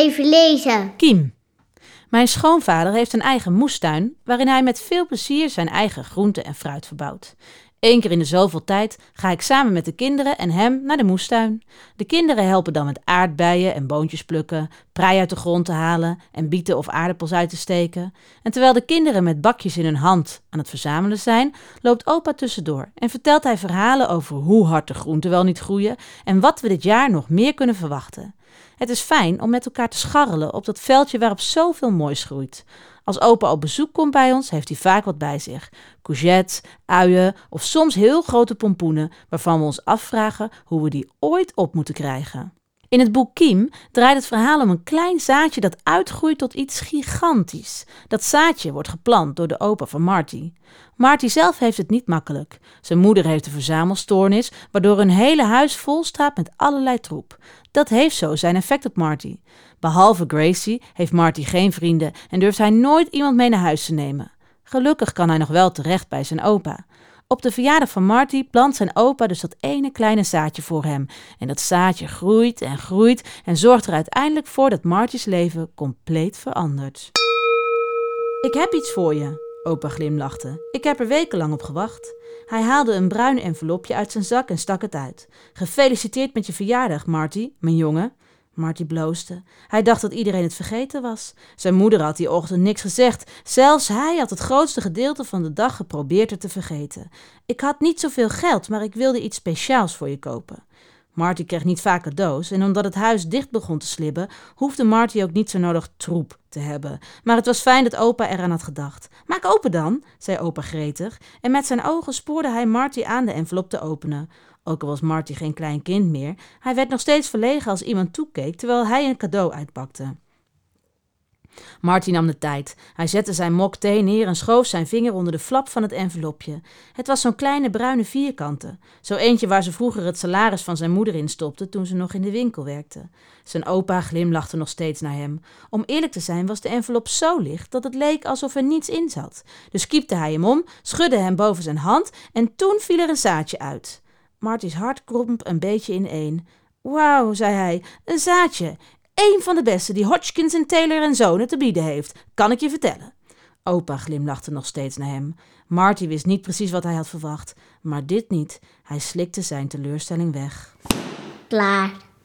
even lezen. Kiem. Mijn schoonvader heeft een eigen moestuin waarin hij met veel plezier zijn eigen groente en fruit verbouwt. Eén keer in de zoveel tijd ga ik samen met de kinderen en hem naar de moestuin. De kinderen helpen dan met aardbeien en boontjes plukken, prei uit de grond te halen en bieten of aardappels uit te steken. En terwijl de kinderen met bakjes in hun hand aan het verzamelen zijn, loopt opa tussendoor en vertelt hij verhalen over hoe hard de groenten wel niet groeien en wat we dit jaar nog meer kunnen verwachten. Het is fijn om met elkaar te scharrelen op dat veldje waarop zoveel moois groeit. Als opa op bezoek komt bij ons, heeft hij vaak wat bij zich. Courgettes, uien of soms heel grote pompoenen, waarvan we ons afvragen hoe we die ooit op moeten krijgen. In het boek Kiem draait het verhaal om een klein zaadje dat uitgroeit tot iets gigantisch. Dat zaadje wordt geplant door de opa van Marty. Marty zelf heeft het niet makkelijk. Zijn moeder heeft een verzamelstoornis, waardoor hun hele huis vol staat met allerlei troep. Dat heeft zo zijn effect op Marty. Behalve Gracie heeft Marty geen vrienden en durft hij nooit iemand mee naar huis te nemen. Gelukkig kan hij nog wel terecht bij zijn opa. Op de verjaardag van Marty plant zijn opa dus dat ene kleine zaadje voor hem. En dat zaadje groeit en groeit en zorgt er uiteindelijk voor dat Marty's leven compleet verandert. Ik heb iets voor je, opa glimlachte. Ik heb er wekenlang op gewacht. Hij haalde een bruin envelopje uit zijn zak en stak het uit. Gefeliciteerd met je verjaardag, Marty, mijn jongen. Marty bloosde. Hij dacht dat iedereen het vergeten was. Zijn moeder had die ochtend niks gezegd. Zelfs hij had het grootste gedeelte van de dag geprobeerd het te vergeten. Ik had niet zoveel geld, maar ik wilde iets speciaals voor je kopen. Marty kreeg niet vaak cadeaus en omdat het huis dicht begon te slibben, hoefde Marty ook niet zo nodig troep te hebben. Maar het was fijn dat opa eraan had gedacht. Maak open dan, zei opa gretig en met zijn ogen spoorde hij Marty aan de envelop te openen. Ook al was Marty geen klein kind meer, hij werd nog steeds verlegen als iemand toekeek terwijl hij een cadeau uitpakte. Marty nam de tijd. Hij zette zijn mok thee neer en schoof zijn vinger onder de flap van het envelopje. Het was zo'n kleine bruine vierkante. Zo eentje waar ze vroeger het salaris van zijn moeder in stopte toen ze nog in de winkel werkte. Zijn opa glimlachte nog steeds naar hem. Om eerlijk te zijn was de envelop zo licht dat het leek alsof er niets in zat. Dus kiepte hij hem om, schudde hem boven zijn hand en toen viel er een zaadje uit. Marty's hart kromp een beetje ineen. Wauw, zei hij, een zaadje. Eén van de beste die Hodgkins en Taylor en Zonen te bieden heeft, kan ik je vertellen. Opa glimlachte nog steeds naar hem. Marty wist niet precies wat hij had verwacht, maar dit niet. Hij slikte zijn teleurstelling weg. Klaar.